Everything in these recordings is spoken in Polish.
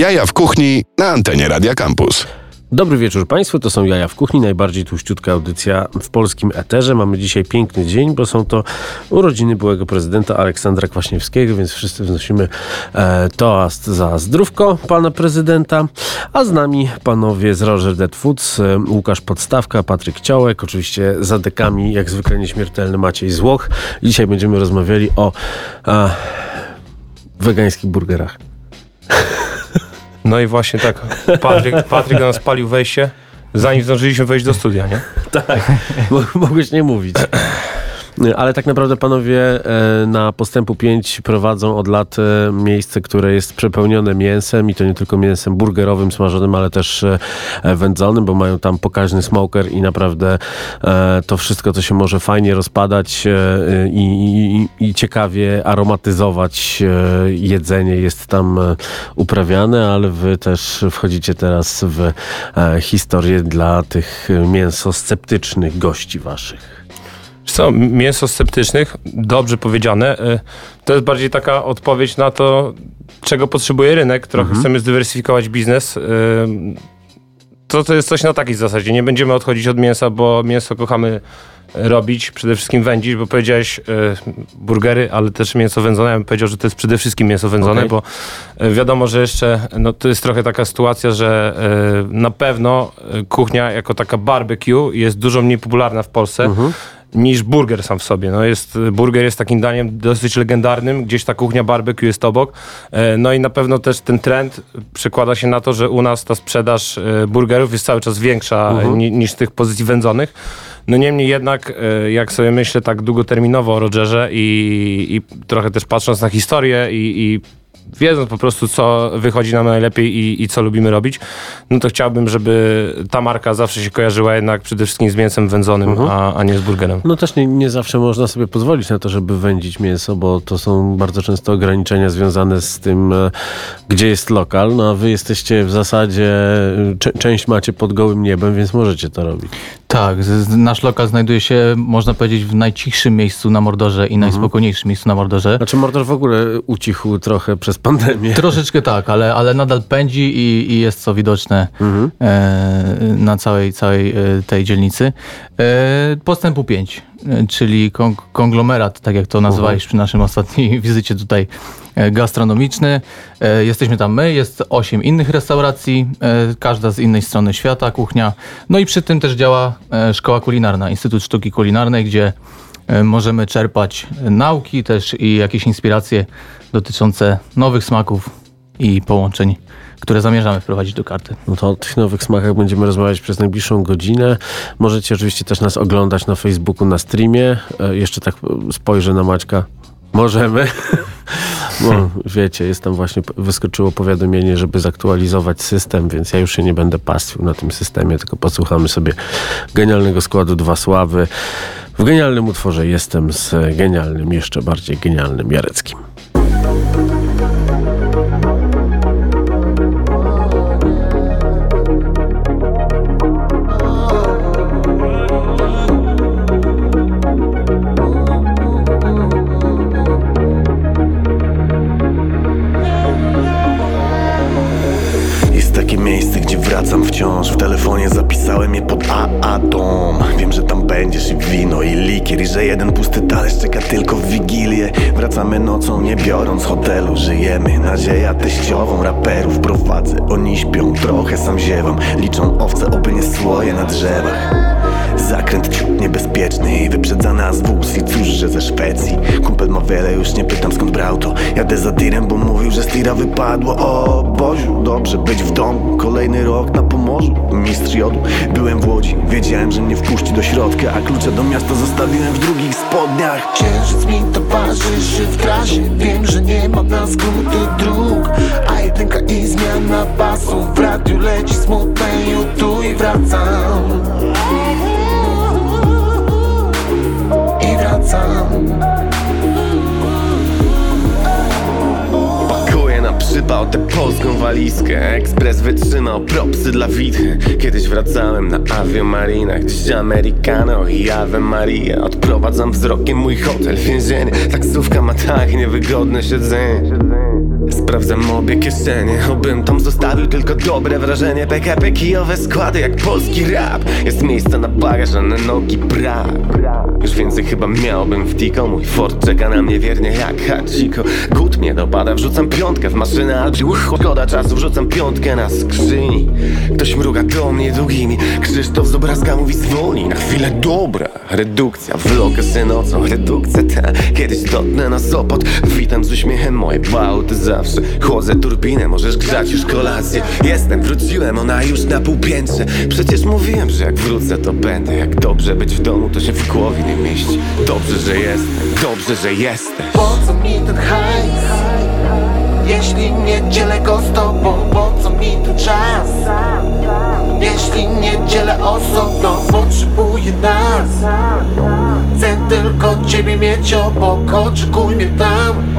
Jaja w kuchni na antenie Radia Campus. Dobry wieczór Państwu, to są Jaja w Kuchni, najbardziej tłuściutka audycja w polskim eterze. Mamy dzisiaj piękny dzień, bo są to urodziny byłego prezydenta Aleksandra Kwaśniewskiego, więc wszyscy wznosimy e, toast za zdrówko pana prezydenta, a z nami panowie z Roger Dead Foods, e, Łukasz Podstawka, Patryk Ciołek, oczywiście za dekami, jak zwykle nieśmiertelny Maciej Złoch. Dzisiaj będziemy rozmawiali o e, wegańskich burgerach. No i właśnie tak, Patryk, Patryk nas palił wejście, zanim zdążyliśmy wejść do studia, nie? Tak, mogłeś nie mówić. Ale tak naprawdę panowie e, na postępu 5 prowadzą od lat e, miejsce, które jest przepełnione mięsem i to nie tylko mięsem burgerowym, smażonym, ale też e, wędzonym, bo mają tam pokaźny smoker i naprawdę to wszystko to się może fajnie rozpadać i, i, i ciekawie aromatyzować jedzenie jest tam uprawiane, ale wy też wchodzicie teraz w historię dla tych mięsosceptycznych gości waszych co, mięso sceptycznych, dobrze powiedziane. Y, to jest bardziej taka odpowiedź na to, czego potrzebuje rynek. Trochę mhm. chcemy zdywersyfikować biznes. Y, to, to jest coś na takiej zasadzie. Nie będziemy odchodzić od mięsa, bo mięso kochamy robić, przede wszystkim wędzić, bo powiedziałeś y, burgery, ale też mięso wędzone. Ja bym powiedział, że to jest przede wszystkim mięso wędzone, okay. bo wiadomo, że jeszcze no, to jest trochę taka sytuacja, że na pewno kuchnia jako taka barbecue jest dużo mniej popularna w Polsce. Mhm niż burger sam w sobie. No jest, burger jest takim daniem dosyć legendarnym, gdzieś ta kuchnia barbecue jest obok. E, no i na pewno też ten trend przekłada się na to, że u nas ta sprzedaż e, burgerów jest cały czas większa uh-huh. niż tych pozycji wędzonych. No niemniej jednak, e, jak sobie myślę tak długoterminowo o Rogerze i, i trochę też patrząc na historię i, i wiedząc po prostu, co wychodzi nam najlepiej i, i, co lubimy robić, no to chciałbym, żeby ta marka zawsze się kojarzyła jednak przede wszystkim z mięsem wędzonym, uh-huh. a, a, nie z burgerem. No też nie, nie, zawsze można sobie pozwolić na to, żeby wędzić mięso, bo to są bardzo często ograniczenia związane z tym, e, gdzie jest lokal, no a wy jesteście w zasadzie, część macie pod gołym niebem, więc możecie to robić. Tak, nasz lokal znajduje się, można powiedzieć, w najcichszym miejscu na Mordorze i mhm. najspokojniejszym miejscu na Mordorze. Znaczy Mordor w ogóle ucichł trochę przez pandemię. Troszeczkę tak, ale, ale nadal pędzi i, i jest to widoczne mhm. e, na całej, całej e, tej dzielnicy. E, postępu 5, e, czyli konglomerat, tak jak to nazywałeś przy naszym ostatniej wizycie tutaj gastronomiczny. Jesteśmy tam my, jest osiem innych restauracji, każda z innej strony świata, kuchnia. No i przy tym też działa Szkoła Kulinarna, Instytut Sztuki Kulinarnej, gdzie możemy czerpać nauki też i jakieś inspiracje dotyczące nowych smaków i połączeń które zamierzamy wprowadzić do karty. No to o tych nowych smakach będziemy rozmawiać przez najbliższą godzinę. Możecie oczywiście też nas oglądać na Facebooku, na streamie. Jeszcze tak spojrzę na Maćka. Możemy. No, wiecie, jest tam właśnie, wyskoczyło powiadomienie, żeby zaktualizować system, więc ja już się nie będę pastwił na tym systemie, tylko posłuchamy sobie genialnego składu Dwa Sławy. W genialnym utworze jestem z genialnym, jeszcze bardziej genialnym Jareckim. Wracamy nocą nie biorąc hotelu. Żyjemy, nadzieja teściową. Raperów prowadzę, oni śpią Trochę sam ziewam, liczą owce Oby nie słoje na drzewach Zakręt niebezpieczny i wyprzedza nas wóz I cóż, że ze Szwecji? Kumpel ma wiele, już nie pytam skąd brał to. Jadę za tirem, bo mówił, że z tira wypadło. O Boziu, dobrze być w domu. Kolejny rok na Pomorzu, mistrz jodu. Byłem w Łodzi, wiedziałem, że mnie wpuści do środka A klucze do miasta zostawiłem w drugich spodniach. Księżyc mi towarzyszy w trasie. Wiem, że nie ma na skróty dróg A jedynka i zmiana pasów W radiu leci smutne YouTube i wracam Oh. O tę polską walizkę. Ekspres wytrzymał propsy dla witchy. Kiedyś wracałem na aviomarinach Dziś Americano i Ave Maria. Odprowadzam wzrokiem mój hotel, więzienie. Taksówka ma tak niewygodne siedzenie. Sprawdzam obie kieszenie. Obym tam zostawił tylko dobre wrażenie. PKP kijowe składy jak polski rap. Jest miejsce na bagaż, a na nogi brak. Już więcej chyba miałbym w tiko Mój Ford czeka na mnie wiernie jak Hachiko. Gut mnie dopada, wrzucam piątkę w maszynę Albo szkoda czasu, wrzucam piątkę na skrzyni. Ktoś mruga do mnie długimi. Krzysztof z obrazka mówi zwolnij Na chwilę. Dobra Redukcja, vlogę nocą Redukcja ta, kiedyś dotnę na Sopot. Witam z uśmiechem moje bałty zawsze. Chłodzę turbinę, możesz grzać już kolację. Jestem, wróciłem, ona już na półpiętrze. Przecież mówiłem, że jak wrócę to będę. Jak dobrze być w domu, to się w głowie nie mieści. Dobrze, że jestem, dobrze, że jesteś. Po co mi ten hajs? Jeśli nie dzielę go z tobą Po co mi tu czas? Jeśli nie dzielę osobno Potrzebuję nas. Chcę tylko ciebie mieć obok Oczekuj mnie tam.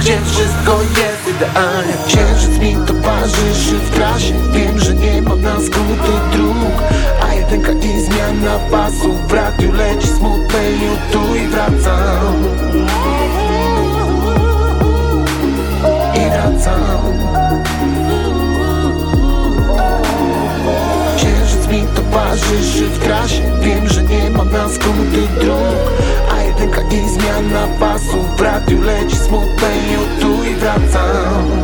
Gdzie wszystko jest idealnie? Księżyc mi towarzyszy w trasie. Wiem, że nie ma na skróty dróg A jedynka i zmiana pasów. W radiu leci smutne tu i wracam Księżyc mi towarzyszy w trasie. Wiem, że nie ma na skróty dróg A jedynka i zmiana pasów W radiu leci smutne tu i wracam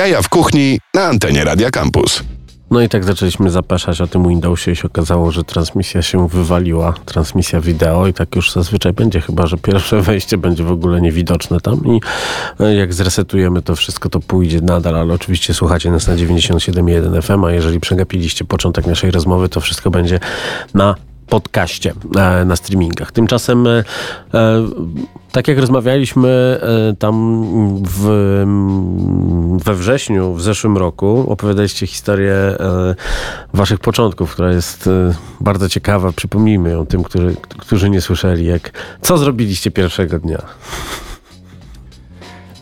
Jaja w kuchni na antenie Radia Campus. No i tak zaczęliśmy zapeszać o tym Windowsie i się okazało, że transmisja się wywaliła, transmisja wideo i tak już zazwyczaj będzie, chyba że pierwsze wejście będzie w ogóle niewidoczne tam i e, jak zresetujemy to wszystko, to pójdzie nadal, ale oczywiście słuchacie nas na 97.1 FM, a jeżeli przegapiliście początek naszej rozmowy, to wszystko będzie na podcaście, e, na streamingach. Tymczasem, e, e, tak jak rozmawialiśmy tam w, we wrześniu w zeszłym roku, opowiadaliście historię waszych początków, która jest bardzo ciekawa. Przypomnijmy ją tym, którzy, którzy nie słyszeli, jak, co zrobiliście pierwszego dnia.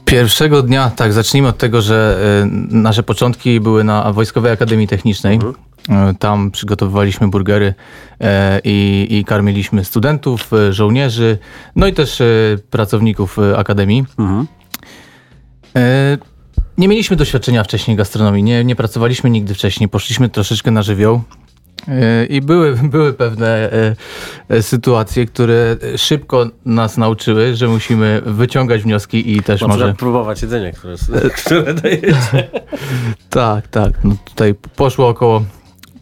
Pierwszego dnia, tak, zacznijmy od tego, że y, nasze początki były na Wojskowej Akademii Technicznej. Y, Tam przygotowywaliśmy burgery e, i, i karmiliśmy studentów, y, żołnierzy, no i też y, pracowników Akademii. E, Nie mieliśmy doświadczenia wcześniej gastronomii, nie, nie pracowaliśmy nigdy wcześniej, poszliśmy troszeczkę na żywioł. E, I były, były pewne e, e, sytuacje, które szybko nas nauczyły, że musimy wyciągać wnioski i też Na może. próbować jedzenia, które, które dajecie. Tak, tak. No tutaj poszło około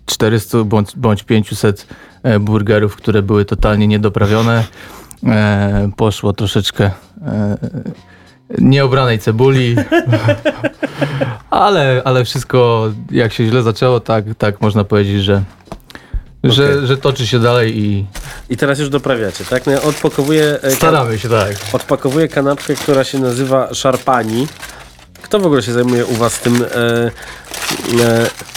400 bądź, bądź 500 e, burgerów, które były totalnie niedoprawione. E, poszło troszeczkę e, nieobranej cebuli. ale, ale wszystko jak się źle zaczęło, tak, tak można powiedzieć, że, że, że toczy się dalej i I teraz już doprawiacie, tak? No ja odpakowuję... e, staramy się tak. Odpakowuję kanapkę, która się nazywa szarpani. Kto w ogóle się zajmuje u was tym e, e,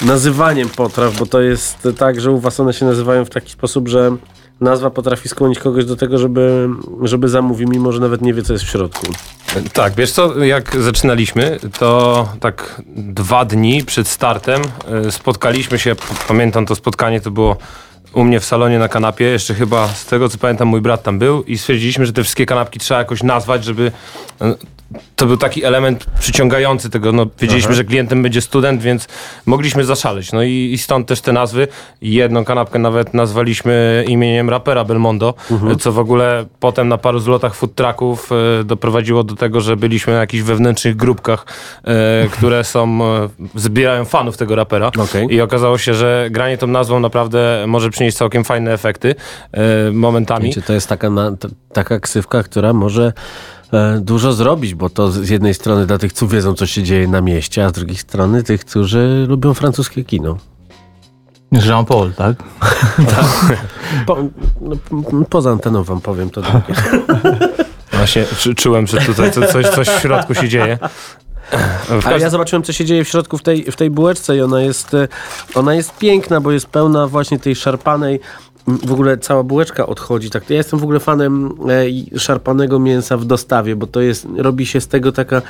nazywaniem potraw? Bo to jest tak, że u was one się nazywają w taki sposób, że nazwa potrafi skłonić kogoś do tego, żeby, żeby zamówił, mimo że nawet nie wie, co jest w środku. Tak, wiesz co, jak zaczynaliśmy, to tak dwa dni przed startem y, spotkaliśmy się, pamiętam to spotkanie, to było u mnie w salonie na kanapie, jeszcze chyba z tego co pamiętam mój brat tam był i stwierdziliśmy, że te wszystkie kanapki trzeba jakoś nazwać, żeby y, to był taki element przyciągający tego, no wiedzieliśmy, że klientem będzie student, więc mogliśmy zaszaleć, no i, i stąd też te nazwy. Jedną kanapkę nawet nazwaliśmy imieniem rapera Belmondo, co w ogóle potem na paru zlotach food trucków e, doprowadziło do tego, że byliśmy na jakichś wewnętrznych grupkach, e, które są, e, zbierają fanów tego rapera Okej. i okazało się, że granie tą nazwą naprawdę może przynieść całkiem fajne efekty momentami. Wiecie, to jest taka, na, t- taka ksywka, która może dużo zrobić, bo to z jednej strony dla tych, co wiedzą, co się dzieje na mieście, a z drugiej strony tych, którzy lubią francuskie kino. Jean Paul, tak? Po, no, poza anteną wam powiem to drugie. Właśnie czu- czułem, że tutaj co, coś, coś w środku się dzieje. Ale ja zobaczyłem, co się dzieje w środku w tej, w tej bułeczce i ona jest, e, ona jest piękna, bo jest pełna właśnie tej szarpanej w ogóle cała bułeczka odchodzi. Tak, ja jestem w ogóle fanem e, szarpanego mięsa w dostawie, bo to jest, robi się z tego taka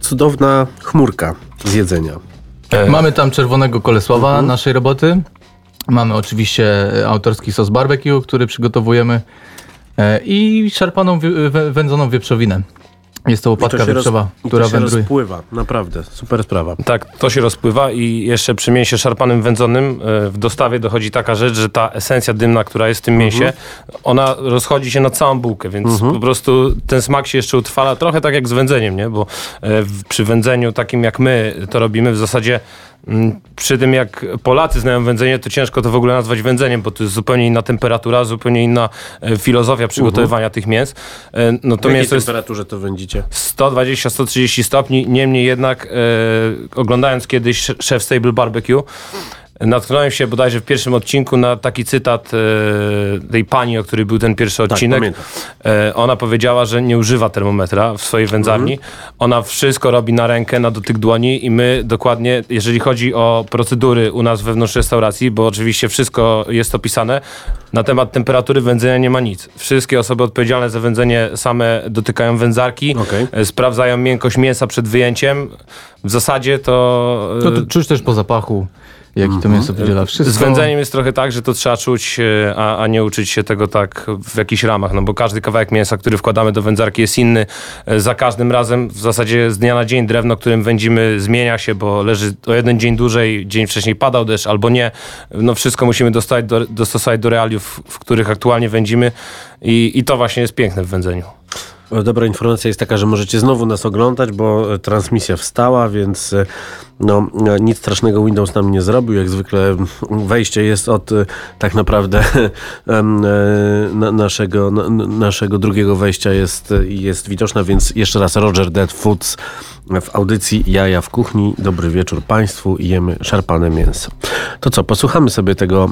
cudowna chmurka z jedzenia. E, Mamy tam czerwonego kolesława naszej roboty. Mamy oczywiście e, autorski sos barbecue, który przygotowujemy e, i szarpaną wędzoną wieprzowinę. Jest to łopatka roz- wieprzowa, która to się wędruje. rozpływa, naprawdę, super sprawa. Tak, to się rozpływa i jeszcze przy mięsie szarpanym wędzonym e, w dostawie dochodzi taka rzecz, że ta esencja dymna, która jest w tym mięsie, ona rozchodzi się na całą bułkę, więc po prostu ten smak się jeszcze utrwala, trochę tak jak z wędzeniem, nie? Bo e, przy wędzeniu takim jak my to robimy, w zasadzie przy tym jak Polacy znają wędzenie, to ciężko to w ogóle nazwać wędzeniem, bo to jest zupełnie inna temperatura, zupełnie inna e, filozofia przygotowywania tych mięs. E, No W to jakiej mięso jest temperaturze to wędzicie? 120-130 stopni. Niemniej jednak, e, oglądając kiedyś Chef Stable Barbecue, natknąłem się bodajże w pierwszym odcinku na taki cytat e, tej pani, o której był ten pierwszy odcinek. pamiętam. e, ona powiedziała, że nie używa termometra w swojej wędzarni. Ona wszystko robi na rękę, na dotyk dłoni i my dokładnie, jeżeli chodzi o procedury u nas wewnątrz restauracji, bo oczywiście wszystko jest opisane, na temat temperatury wędzenia nie ma nic. Wszystkie osoby odpowiedzialne za wędzenie same dotykają wędzarki, Okej. e, sprawdzają miękkość mięsa przed wyjęciem. W zasadzie to... To, to czuć też po zapachu, jaki to mięso podziela. Wszystko. z wędzeniem jest trochę tak, że to trzeba czuć, e, a, a nie uczyć się tego tak w jakichś ramach, no bo każdy kawałek mięsa, który wkładamy do wędzarki jest inny. E, Za każdym razem w zasadzie z dnia na dzień drewno, którym wędzimy zmienia się, bo leży o jeden dzień dłużej, dzień wcześniej padał deszcz albo nie. No wszystko musimy dostać do, dostosować do realiów, w których aktualnie wędzimy i, i to właśnie jest piękne w wędzeniu. Dobra informacja jest taka, że możecie znowu nas oglądać, bo e, transmisja wstała, więc e, no, e, nic strasznego Windows nam nie zrobił. Jak zwykle wejście jest od tak naprawdę naszego, na, naszego drugiego wejścia jest, jest widoczna, więc jeszcze raz Roger Dead Foods w audycji Jaja w kuchni. Dobry wieczór Państwu i jemy szarpane mięso. To co, posłuchamy sobie tego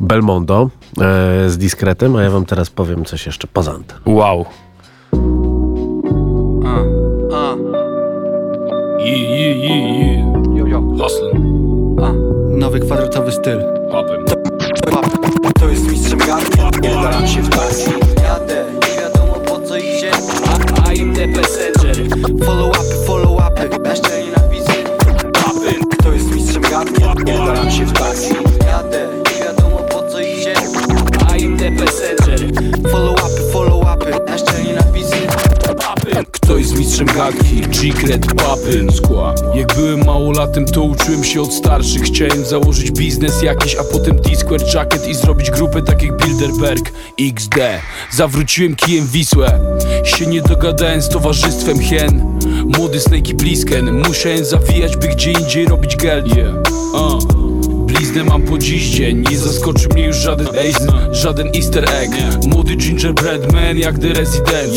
Belmondo z dyskretem, a ja wam teraz powiem coś jeszcze poza anteną. Wow. Yeah, yeah, yeah, yeah. Yo, nowy kwadratowy styl. Popping. To jest mistrzem garki, nie daram się w pasji. Jadę, nie wiadomo po co idzie I am the passenger. Follow upy, follow upy, bezczelnie napisy Popping. To jest mistrzem garki, nie daram się w pasji Mistrzem gadki, Secret Papyn. Skła Jak byłem małolatem to uczyłem się od starszych. Chciałem założyć biznes jakiś, a potem T-Square Jacket I zrobić grupę tak jak Bilderberg XD Zawróciłem kijem Wisłę. Się nie dogadałem z towarzystwem hien Młody Snake i Blisken. Musiałem zawijać, by gdzie indziej robić gel. Yeah. uh. Bliznę mam po dziś dzień Nie zaskoczy mnie już żaden ace Żaden easter egg. Młody gingerbread man jak The Resident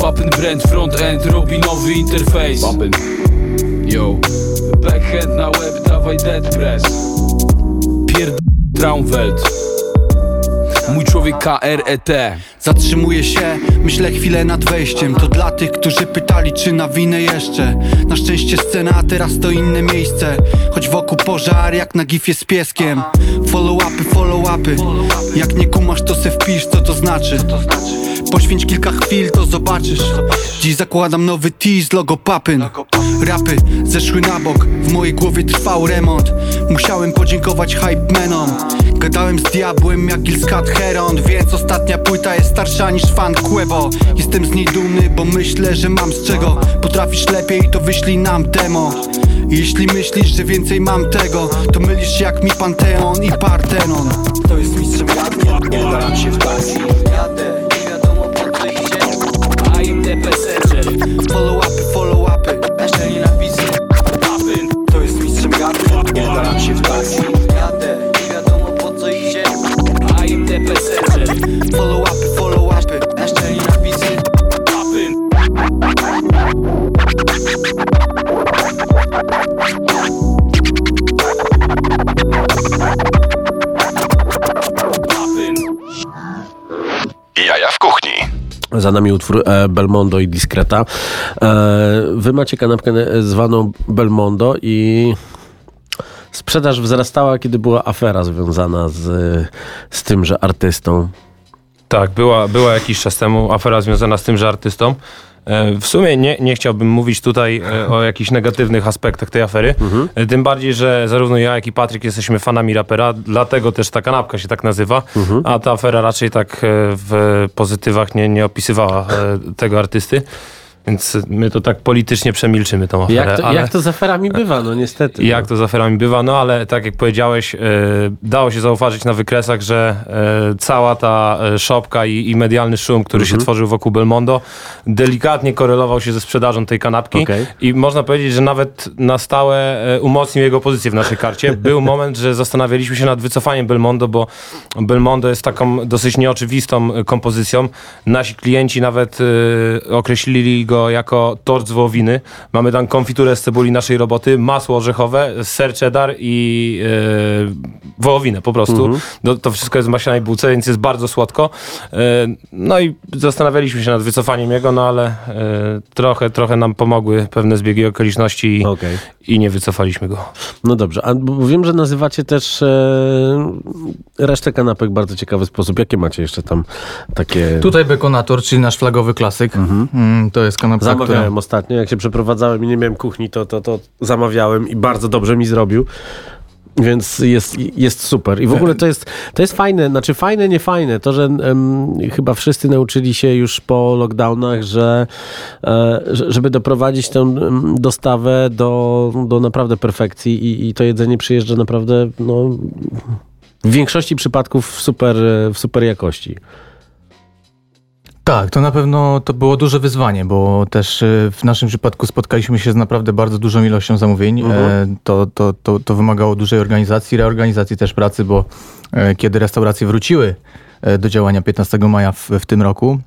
Papin brand front end robi nowy interfejs. Papin. Yo. Backhand na web dawaj dead press. Pierd... Traumwelt Mój człowiek KRET Zatrzymuję się, myślę chwilę nad wejściem. To dla tych, którzy pytali, czy nawinę jeszcze. Na szczęście scena, a teraz to inne miejsce. Choć wokół pożar, jak na gifie z pieskiem. Follow upy, follow upy Jak nie kumasz, to se wpisz, co to znaczy Poświęć kilka chwil, to zobaczysz. Dziś zakładam nowy tee z logo papyn. Rapy zeszły na bok, w mojej głowie trwał remont. Musiałem podziękować hype menom Gadałem z diabłem jak Ilskat Heron Więc ostatnia płyta jest starsza niż fan Quebo. Jestem z niej dumny, bo myślę, że mam z czego. Potrafisz lepiej, to wyślij nam demo. Jeśli myślisz, że więcej mam tego To mylisz jak mi Panteon i Partenon. To jest mistrzem gadki, nie daram się w Jadę, passenger Follow Za nami utwór e, Belmondo i Discreta. E, wy macie kanapkę e, zwaną Belmondo i sprzedaż wzrastała, kiedy była afera związana z, z tymże artystą. Tak, była, była jakiś czas temu afera związana z tymże artystą. E, W sumie nie, nie chciałbym mówić tutaj e, o jakichś negatywnych aspektach tej afery. E, Tym bardziej, że zarówno ja, jak i Patryk jesteśmy fanami rapera, dlatego też ta kanapka się tak nazywa, a ta afera raczej tak w pozytywach nie, nie opisywała tego artysty. Więc my to tak politycznie przemilczymy tą aferę. Jak to, ale... jak to z aferami bywa, no niestety. Jak to z aferami bywa, no ale tak jak powiedziałeś, e, dało się zauważyć na wykresach, że e, cała ta e, szopka i, i medialny szum, który się tworzył wokół Belmondo, delikatnie korelował się ze sprzedażą tej kanapki Okej. i można powiedzieć, że nawet na stałe umocnił jego pozycję w naszej karcie. Był moment, że zastanawialiśmy się nad wycofaniem Belmondo, bo Belmondo jest taką dosyć nieoczywistą kompozycją. Nasi klienci nawet e, określili go jako tort z wołowiny. Mamy tam konfiturę z cebuli naszej roboty, masło orzechowe, ser cheddar i e, wołowinę po prostu. No, to wszystko jest w maślanej bułce, więc jest bardzo słodko. E, no i zastanawialiśmy się nad wycofaniem jego, no ale e, trochę, trochę nam pomogły pewne zbiegi okoliczności i, Okej. i nie wycofaliśmy go. No dobrze, a wiem, że nazywacie też e, resztę kanapek w bardzo ciekawy sposób. Jakie macie jeszcze tam takie... Tutaj Bekonator, czyli nasz flagowy klasyk. Mm, To jest Zamawiałem ostatnio, jak się przeprowadzałem i nie miałem kuchni, to, to, to zamawiałem i bardzo dobrze mi zrobił. Więc jest, jest super. I w ogóle to jest, to jest fajne, znaczy fajne, nie fajne. To, że em, chyba wszyscy nauczyli się już po lockdownach, że, e, że żeby doprowadzić tę dostawę do, do naprawdę perfekcji i, i to jedzenie przyjeżdża naprawdę no, w większości przypadków w super, w super jakości. Tak, to na pewno to było duże wyzwanie, bo też e, w naszym przypadku spotkaliśmy się z naprawdę bardzo dużą ilością zamówień. E, To, to, to, to wymagało dużej organizacji, reorganizacji też pracy, bo e, kiedy restauracje wróciły e, do działania 15 maja w, w tym roku,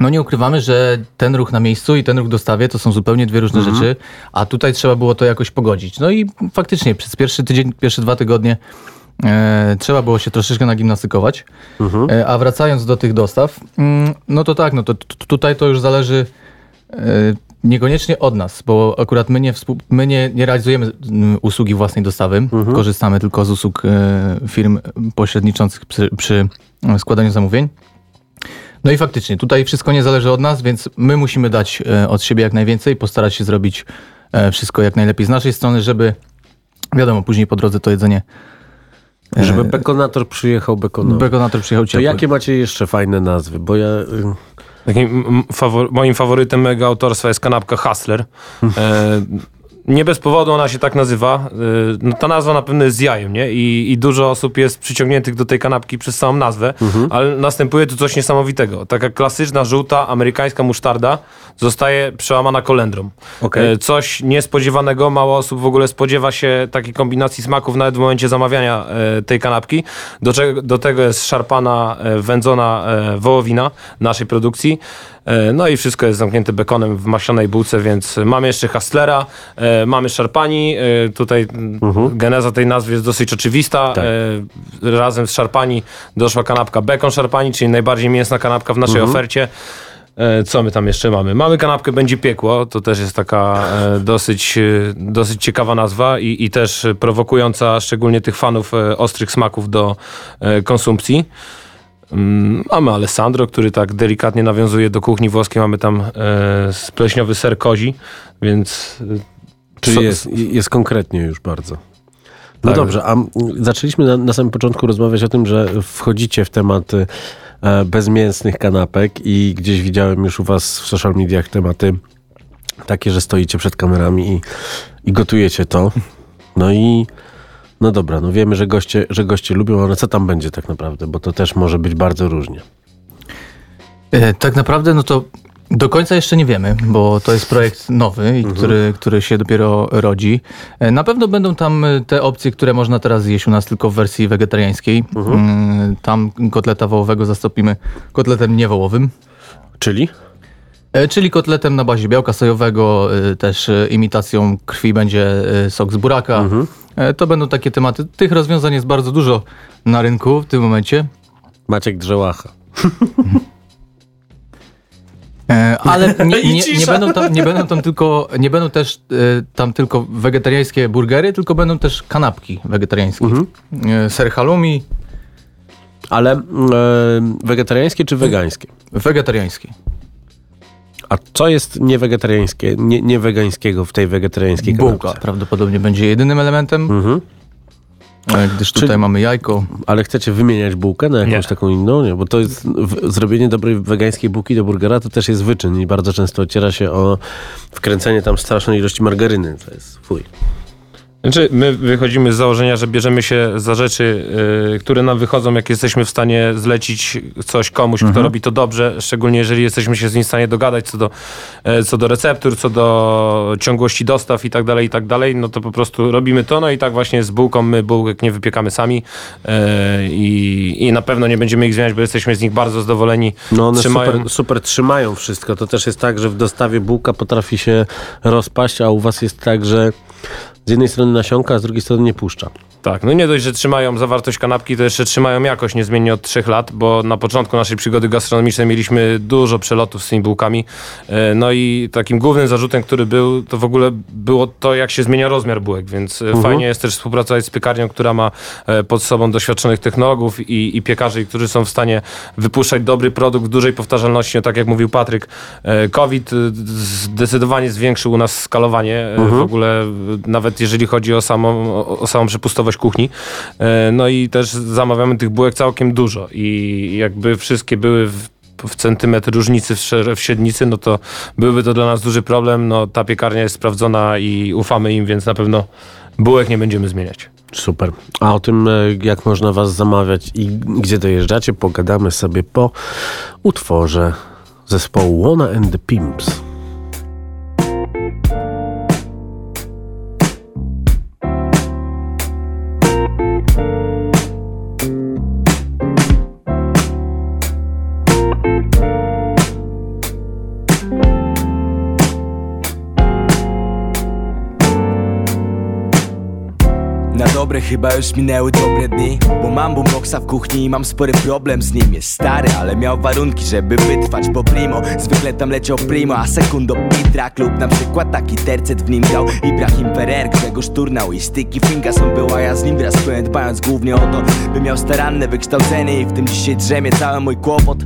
no nie ukrywamy, że ten ruch na miejscu i ten ruch dostawie to są zupełnie dwie różne rzeczy, a tutaj trzeba było to jakoś pogodzić. No i faktycznie przez pierwszy tydzień, pierwsze dwa tygodnie trzeba było się troszeczkę nagimnastykować. E, a wracając do tych dostaw, mm, no to tak, no to tutaj to już zależy e, niekoniecznie od nas, bo akurat my nie, my nie, nie realizujemy mm, usługi własnej dostawy, korzystamy tylko z usług e, firm pośredniczących przy, przy e, składaniu zamówień. No i faktycznie, tutaj wszystko nie zależy od nas, więc my musimy dać e, od siebie jak najwięcej, postarać się zrobić e, wszystko jak najlepiej z naszej strony, żeby wiadomo, później po drodze to jedzenie Żeby bekonator przyjechał bekonowy. Bekonator przyjechał To ciepły. jakie macie jeszcze fajne nazwy? Bo ja... y, Takim m- fawor- moim faworytem mego autorstwa jest kanapka Hustler. E, nie bez powodu ona się tak nazywa. E, no, ta nazwa na pewno jest z jajem, nie? I, I dużo osób jest przyciągniętych do tej kanapki przez samą nazwę, ale następuje tu coś niesamowitego. Taka klasyczna, żółta, amerykańska musztarda zostaje przełamana kolendrą. E, coś niespodziewanego, mało osób w ogóle spodziewa się takiej kombinacji smaków nawet w momencie zamawiania e, tej kanapki. Do, czego, do tego jest szarpana, e, wędzona wołowina naszej produkcji. E, no i wszystko jest zamknięte bekonem w maślanej bułce, więc mamy jeszcze Hustlera, e, mamy szarpani. E, tutaj m, geneza tej nazwy jest dosyć oczywista. Tak. Razem z szarpani doszła kanapka bekon szarpani, czyli najbardziej mięsna kanapka w naszej ofercie. E, Co my tam jeszcze mamy? Mamy kanapkę Będzie Piekło, to też jest taka dosyć, dosyć ciekawa nazwa i, i też prowokująca szczególnie tych fanów ostrych smaków do konsumpcji. Mm, Mamy Alessandro, który tak delikatnie nawiązuje do kuchni włoskiej. Mamy tam e, spleśniowy ser kozi, więc... e, Czyli co- jest, jest konkretnie już bardzo. No Tak. dobrze, a zaczęliśmy na, na samym początku rozmawiać o tym, że wchodzicie w tematy e, bezmięsnych kanapek i gdzieś widziałem już u was w social mediach tematy takie, że stoicie przed kamerami i, i gotujecie to. No i no dobra, no wiemy, że goście, że goście lubią, ale co tam będzie tak naprawdę, bo to też może być bardzo różnie. E, Tak naprawdę, no to do końca jeszcze nie wiemy, bo to jest projekt nowy, i który, który się dopiero rodzi. E, Na pewno będą tam e, te opcje, które można teraz zjeść u nas tylko w wersji wegetariańskiej. Mm, Tam kotleta wołowego zastąpimy kotletem niewołowym. Czyli? E, Czyli kotletem na bazie białka sojowego, e, też e, imitacją krwi będzie sok z buraka. E, To będą takie tematy. Tych rozwiązań jest bardzo dużo na rynku w tym momencie. Maciek Drzełacha. Ale nie, nie, nie, będą tam, nie będą tam tylko, nie będą też tam tylko wegetariańskie burgery, tylko będą też kanapki wegetariańskie. E, ser halloumi, Ale e, wegetariańskie czy wegańskie? wegetariańskie. A co jest niewegetariańskie, nie, nie wegańskiego w tej wegetariańskiej Bułka kanapce? prawdopodobnie będzie jedynym elementem, Mhm. gdyż tutaj Czyli- mamy jajko. Ale chcecie wymieniać bułkę na jakąś Nie. taką inną? Nie, bo to jest w, zrobienie dobrej wegańskiej bułki do burgera to też jest wyczyn i bardzo często ociera się o wkręcenie tam strasznej ilości margaryny. To jest fuj. Znaczy, my wychodzimy z założenia, że bierzemy się za rzeczy, y, które nam wychodzą, jak jesteśmy w stanie zlecić coś komuś, kto robi to dobrze, szczególnie jeżeli jesteśmy się z nim w stanie dogadać co do, e, co do receptur, co do ciągłości dostaw i tak dalej, i tak dalej, no to po prostu robimy to, no i tak właśnie z bułką, my bułek nie wypiekamy sami e, i, i na pewno nie będziemy ich zmieniać, bo jesteśmy z nich bardzo zadowoleni. No one Trzymają- super, super trzymają wszystko. To też jest tak, że w dostawie bułka potrafi się rozpaść, a u was jest tak, że z jednej strony nasionka, a z drugiej strony nie puszcza. Tak, no nie dość, że trzymają zawartość kanapki, to jeszcze trzymają jakość niezmiennie od trzech lat, bo na początku naszej przygody gastronomicznej mieliśmy dużo przelotów z tymi bułkami. E, No i takim głównym zarzutem, który był, to w ogóle było to, jak się zmienia rozmiar bułek, więc e, fajnie jest też współpracować z piekarnią, która ma e, pod sobą doświadczonych technologów i, i piekarzy, którzy są w stanie wypuszczać dobry produkt w dużej powtarzalności. No, tak jak mówił Patryk, COVID zdecydowanie zwiększył u nas skalowanie e, w ogóle, nawet jeżeli chodzi o samą, o, o samą przepustowość kuchni. E, No i też zamawiamy tych bułek całkiem dużo i jakby wszystkie były w, w centymetr różnicy w, w średnicy, no to byłby to dla nas duży problem. No ta piekarnia jest sprawdzona i ufamy im, więc na pewno bułek nie będziemy zmieniać. Super. A o tym, e, jak można was zamawiać i gdzie dojeżdżacie, pogadamy sobie po utworze zespołu Wanna and the Pimps. Dobre chyba już minęły dobre dni. Bo mam boomboxa w kuchni i mam spory problem z nim. Jest stary, ale miał warunki, żeby wytrwać po primo Zwykle tam leciał primo, a sekundo pitrak Lub na przykład taki tercet w nim grał. Ibrahim Ferrer, Grzegorz Turnał i Sticky Fingers On był, a ja z nim wraz byłem dbając głównie o to By miał staranne wykształcenie. I w tym dzisiaj drzemie cały mój kłopot.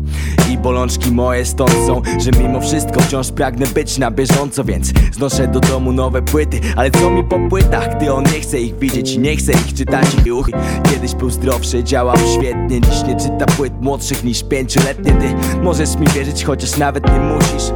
I bolączki moje stąd są, że mimo wszystko wciąż pragnę być na bieżąco. Więc znoszę do domu nowe płyty Ale co mi po płytach, gdy on nie chce ich widzieć i nie chce ich czytać i uch Kiedyś był zdrowszy, działał świetnie Dziś nie czyta płyt młodszych niż pięcioletnie. Ty możesz mi wierzyć, chociaż nawet nie musisz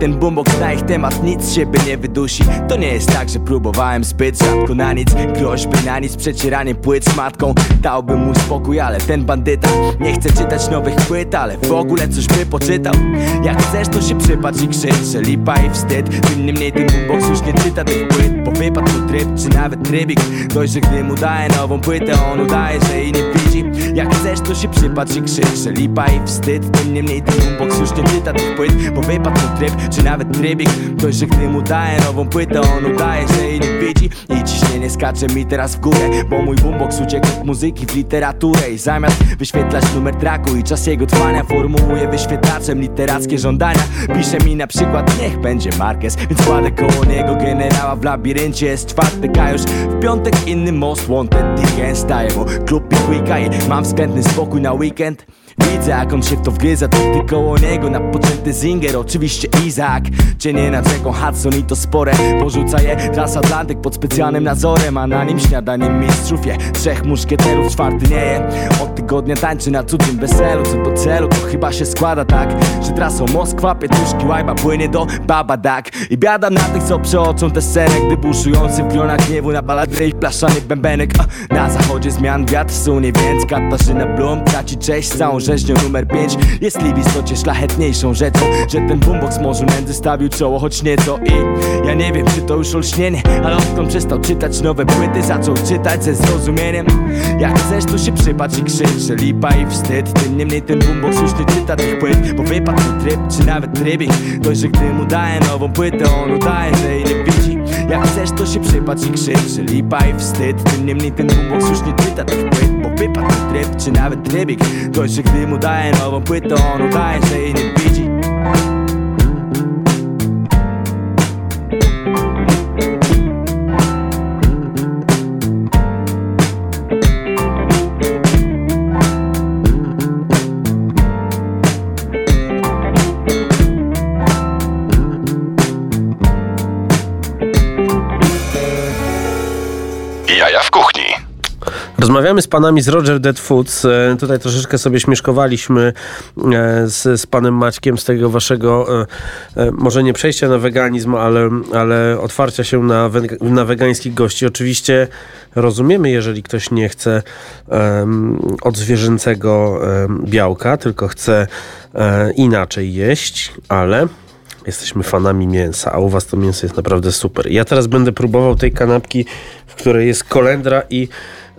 ten boombox na ich temat nic siebie nie wydusi. To nie jest tak, że próbowałem zbyt rzadko na nic. Groźby na nic, przecieranie płyt z matką. Dałbym mu spokój, ale ten bandyta Nie chce czytać nowych płyt, ale w ogóle coś by poczytał. Jak chcesz to się przypatrz i krzycz, że lipa i wstyd. Tym niemniej ten boombox już nie czyta tych płyt Bo wypadł tryb, czy nawet trybik. Dość, że gdy mu daje nową płytę, on udaje, że jej nie widzi. Jak chcesz to się przypatrz i krzycz, że lipa i wstyd. Tym niemniej ten boombox już nie czyta tych płyt Bo wypadł tryb, czy nawet trybik. Dość, że gdy mu daje nową płytę, on udaje, że jej nie widzi. I ciśnienie skacze mi teraz w górę Bo mój boombox uciekł od muzyki w literaturę. I zamiast wyświetlać numer traku i czas jego trwania Formułuję wyświetlaczem literackie żądania. Pisze mi na przykład niech będzie Marquez Więc kładę koło niego generała w labiryncie. Jest czwartek, a już w piątek inny most wanted Dickens staje, bo klub i mam względny spokój na weekend Widzę jak on się w to wgryza, to ty koło niego Napoczęty Zinger, oczywiście Izak. Cienie nad rzeką Hudson i to spore Porzuca je transatlantyk pod specjalnym nadzorem A na nim śniadanie mistrzów je Trzech muszkieterów, czwarty nie je. Od tygodnia tańczy na cudzym weselu Co do celu, to chyba się składa tak Że trasą Moskwa, Pietruszki, Łajba płynie do Babadak I biada na tych, co przeoczą tę scenę Gdy buszujący w gronach gniewu na baladry ich blaszany bębenek. Na zachodzie zmian wiatr sunie, więc Katarzyna Blum traci cześć całą rzeźnią numer 5 Jest w istocie szlachetniejszą rzeczą Że ten boombox może nędzy stawił czoło choć nieco I ja nie wiem czy to już olśnienie Ale odkąd przestał czytać nowe płyty Zaczął czytać ze zrozumieniem. Jak chcesz to się przypatrz i krzycz Że lipa i wstyd. Tym niemniej ten boombox już nie czyta tych płyt Bo wypadł tryb czy nawet trybik Dość, że gdy mu daje nową płytę On udaje, że jej nie widzi Jak chcesz to się przypatrz i krzycz lipa i wstyd Tym niemniej ten boombox już nie czyta tych płyt Bo wypadł mu tryb czy nawet trybik Dość, że gdy mu daje nową płytę On udaje, że jej nie widzi Rozmawiamy z panami z Roger Dead Foods. E, Tutaj troszeczkę sobie śmieszkowaliśmy e, z, z panem Maćkiem z tego waszego, e, może nie przejścia na weganizm, ale, ale otwarcia się na, na wegańskich gości. Oczywiście rozumiemy, jeżeli ktoś nie chce em, od zwierzęcego em, białka, tylko chce e, inaczej jeść, ale jesteśmy fanami mięsa, a u was to mięso jest naprawdę super. Ja teraz będę próbował tej kanapki, w której jest kolendra i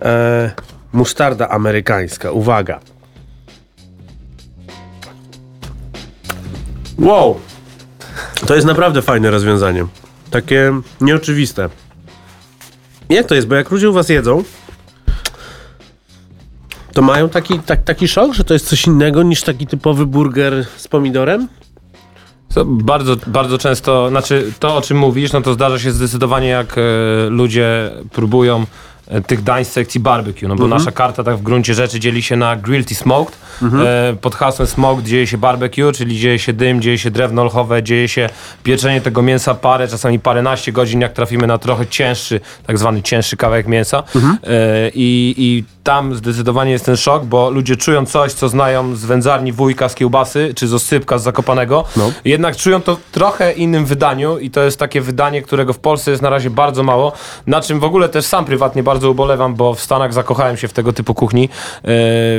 e, musztarda amerykańska. Uwaga. Wow! To jest naprawdę fajne rozwiązanie. Takie nieoczywiste. Jak to jest? Bo jak ludzie u was jedzą, to mają taki, tak, taki szok, że to jest coś innego niż taki typowy burger z pomidorem? To bardzo, bardzo często, znaczy to o czym mówisz, no to zdarza się zdecydowanie jak e, ludzie próbują tych dań z sekcji barbecue, no bo nasza karta tak w gruncie rzeczy dzieli się na grilled i smoked. E, pod hasłem smoked dzieje się barbecue, czyli dzieje się dym, dzieje się drewno olchowe, dzieje się pieczenie tego mięsa parę, czasami paręnaście godzin, jak trafimy na trochę cięższy, tak zwany cięższy kawałek mięsa. E, i, I tam zdecydowanie jest ten szok, bo ludzie czują coś, co znają z wędzarni wujka z kiełbasy, czy z osypka z Zakopanego, No. jednak czują to w trochę innym wydaniu i to jest takie wydanie, którego w Polsce jest na razie bardzo mało, na czym w ogóle też sam prywatnie bardzo ubolewam, bo w Stanach zakochałem się w tego typu kuchni, e,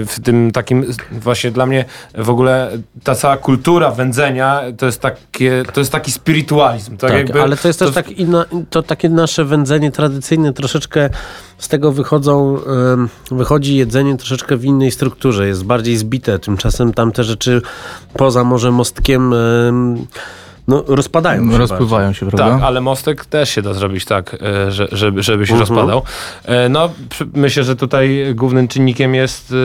w tym takim właśnie dla mnie w ogóle ta cała kultura wędzenia to jest takie, to jest taki spiritualizm. Tak, Tak, jakby, ale to jest też tak inna, to takie nasze wędzenie tradycyjne, troszeczkę z tego wychodzą, wychodzi jedzenie troszeczkę w innej strukturze, jest bardziej zbite, tymczasem tam te rzeczy poza może mostkiem em, no, rozpadają się Rozpływają się, prawda? Tak, ale mostek też się da zrobić tak, e, że, żeby, żeby się Mhm. rozpadał. E, No, myślę, że tutaj głównym czynnikiem jest e,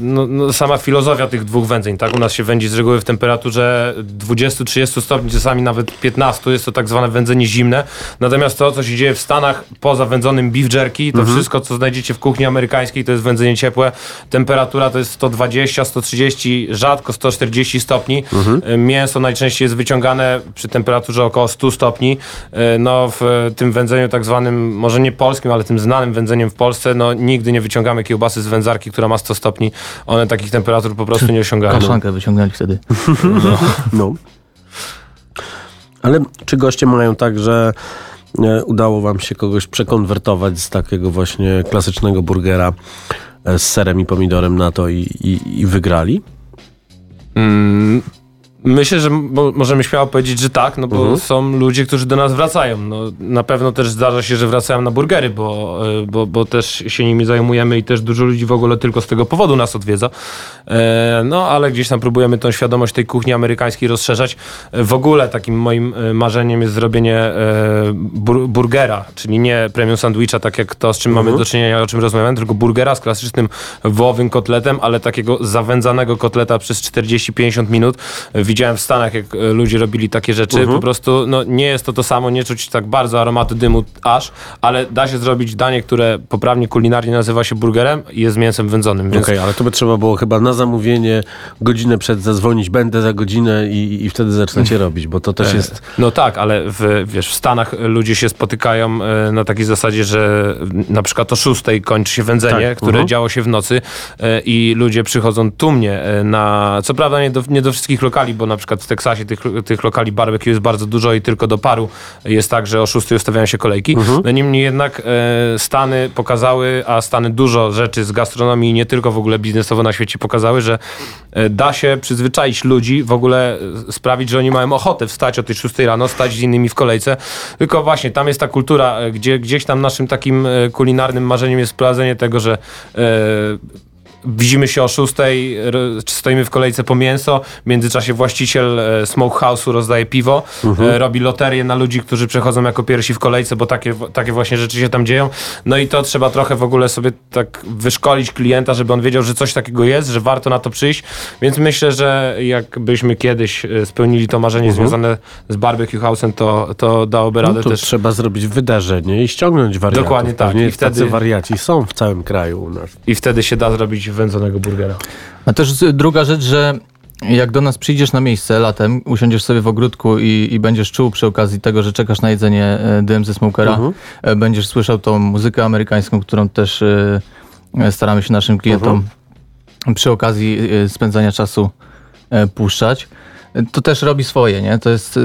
no, no, sama filozofia tych dwóch wędzeń. Tak, u nas się wędzi z reguły w temperaturze 20-30 stopni, czasami nawet 15. Jest to tak zwane wędzenie zimne. Natomiast to, co się dzieje w Stanach poza wędzonym beef jerky, to Mhm. wszystko, co znajdziecie w kuchni amerykańskiej, to jest wędzenie ciepłe. Temperatura to jest 120, 130, rzadko 140 stopni. Mhm. E, Mięso najczęściej jest wyciągane przy temperaturze około 100 stopni. E, No w tym wędzeniu tak zwanym, może nie polskim, ale tym znanym wędzeniem w Polsce, no nigdy nie wyciągamy kiełbasy z wędzarki, która ma 100 stopni. One takich temperatur po prostu nie osiągają. Kaszankę wyciągnęli wtedy. No. Ale czy goście mają tak, że e, udało wam się kogoś przekonwertować z takiego właśnie klasycznego burgera e, z serem i pomidorem na to i, i, i wygrali? Mm, Myślę, że mo- możemy śmiało powiedzieć, że tak, no bo Mhm. są ludzie, którzy do nas wracają. No, na pewno też zdarza się, że wracają na burgery, bo, e, bo, bo też się nimi zajmujemy i też dużo ludzi w ogóle tylko z tego powodu nas odwiedza. E, No, ale gdzieś tam próbujemy tą świadomość tej kuchni amerykańskiej rozszerzać. E, W ogóle takim moim marzeniem jest zrobienie bur burgera, czyli nie premium sandwicha, tak jak to, z czym mamy do czynienia, o czym rozmawiamy, tylko burgera z klasycznym wołowym kotletem, ale takiego zawędzanego kotleta przez 40-50 minut. Widziałem w Stanach, jak e, ludzie robili takie rzeczy. Po prostu no, nie jest to to samo, nie czuć tak bardzo aromatu dymu aż, ale da się zrobić danie, które poprawnie kulinarnie nazywa się burgerem i jest mięsem wędzonym. Więc Okej, ale to by trzeba było chyba na zamówienie godzinę przed zadzwonić, będę za godzinę i, i wtedy zaczynacie robić, bo to też jest... No tak, ale w, wiesz, w Stanach ludzie się spotykają e, na takiej zasadzie, że na przykład o 6 kończy się wędzenie, Tak, które mhm. działo się w nocy e, i ludzie przychodzą tłumnie e, na, co prawda nie do, nie do wszystkich lokali, bo na przykład w Teksasie tych, tych lokali barbecue jest bardzo dużo i tylko do paru jest tak, że o 6 ustawiają się kolejki. Mhm. No niemniej jednak e, Stany pokazały, a Stany dużo rzeczy z gastronomii i nie tylko w ogóle biznesowo na świecie pokazały, że e, da się przyzwyczaić ludzi, w ogóle e, sprawić, że oni mają ochotę wstać o tej 6 rano, stać z innymi w kolejce. Tylko właśnie tam jest ta kultura, e, gdzie gdzieś tam naszym takim kulinarnym marzeniem jest sprowadzenie tego, że e, Widzimy się o 6, r- stoimy w kolejce po mięso. W międzyczasie właściciel e, smokehouse'u rozdaje piwo, e, robi loterię na ludzi, którzy przechodzą jako pierwsi w kolejce, bo takie, takie właśnie rzeczy się tam dzieją. No i to trzeba trochę w ogóle sobie tak wyszkolić klienta, żeby on wiedział, że coś takiego jest, że warto na to przyjść. Więc myślę, że jakbyśmy kiedyś e, spełnili to marzenie związane z barbecue house'em, to, to dałoby radę No to też. trzeba zrobić wydarzenie i ściągnąć wariatów. Dokładnie tak. Pewnie I wtedy- wariaci są w całym kraju u nas. I wtedy się da zrobić wędzonego burgera. A też druga rzecz, że jak do nas przyjdziesz na miejsce latem, usiądziesz sobie w ogródku i, i będziesz czuł przy okazji tego, że czekasz na jedzenie e, dym ze smokera, e, będziesz słyszał tą muzykę amerykańską, którą też e, staramy się naszym klientom przy okazji spędzania czasu puszczać. To też robi swoje, nie? To jest, e,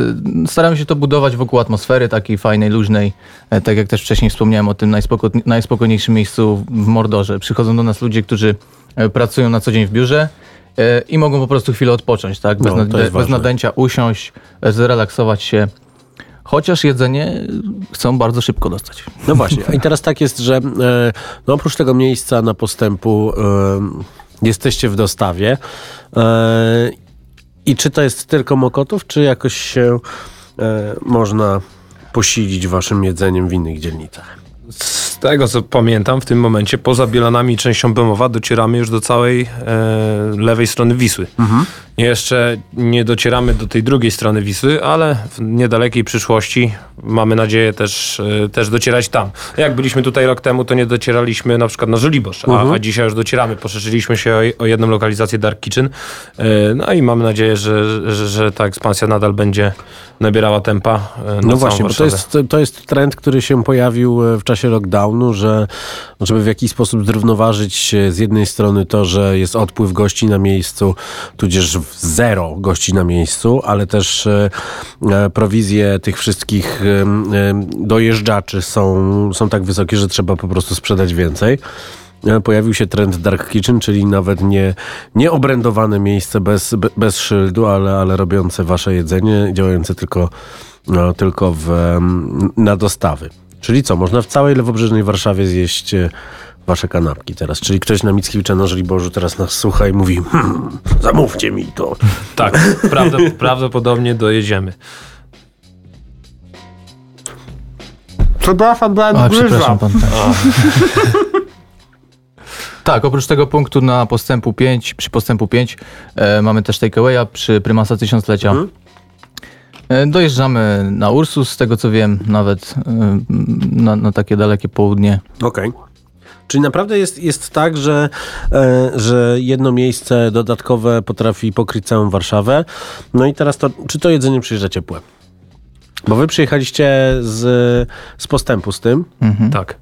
staramy się to budować wokół atmosfery takiej fajnej, luźnej. E, Tak jak też wcześniej wspomniałem o tym najspoko, najspokojniejszym miejscu w Mordorze. Przychodzą do nas ludzie, którzy e, pracują na co dzień w biurze e, i mogą po prostu chwilę odpocząć, tak? Bez, No, nad- bez nadęcia usiąść, zrelaksować się. Chociaż jedzenie chcą bardzo szybko dostać. No właśnie. I teraz tak jest, że no oprócz tego miejsca na postępu jesteście w dostawie. I czy to jest tylko Mokotów, czy jakoś się e, można posilić waszym jedzeniem w innych dzielnicach? Z tego co pamiętam, w tym momencie poza Bielanami i częścią Bemowa docieramy już do całej e, lewej strony Wisły. Jeszcze nie docieramy do tej drugiej strony Wisły, ale w niedalekiej przyszłości mamy nadzieję też, e, też docierać tam. Jak byliśmy tutaj rok temu, to nie docieraliśmy na przykład na Żoliborz, a, a dzisiaj już docieramy. Poszerzyliśmy się o, o jedną lokalizację Dark Kitchen. E, no i mamy nadzieję, że, że, że ta ekspansja nadal będzie nabierała tempa e, na No właśnie, bo to jest, to jest trend, który się pojawił e, w czasie lockdownu, że żeby w jakiś sposób zrównoważyć z jednej strony to, że jest odpływ gości na miejscu, tudzież zero gości na miejscu, ale też e, e, prowizje tych wszystkich e, dojeżdżaczy są, są tak wysokie, że trzeba po prostu sprzedać więcej. Pojawił się trend Dark Kitchen, czyli nawet nie, nie obrędowane miejsce bez, be- bez szyldu, ale, ale robiące wasze jedzenie, działające tylko, no, tylko w, na dostawy. Czyli co, można w całej lewobrzeżnej Warszawie zjeść e, wasze kanapki teraz. Czyli ktoś na Mickiewicza na Żoliborzu teraz nas słucha i mówi hmm, zamówcie mi to. Tak, prawdopodobnie dojedziemy. Przepraszam, byłem A, przepraszam pan. Tak. tak, oprócz tego punktu na postępu 5, przy postępu 5 e, mamy też takeawaya przy prymasa tysiąclecia. E, dojeżdżamy na Ursus, z tego co wiem, nawet e, na, na takie dalekie południe. Okej. Czyli naprawdę jest, jest tak, że, e, że jedno miejsce dodatkowe potrafi pokryć całą Warszawę. No i teraz to, czy to jedzenie przyjeżdża ciepłe? Bo wy przyjechaliście z, z postępu z tym, Tak.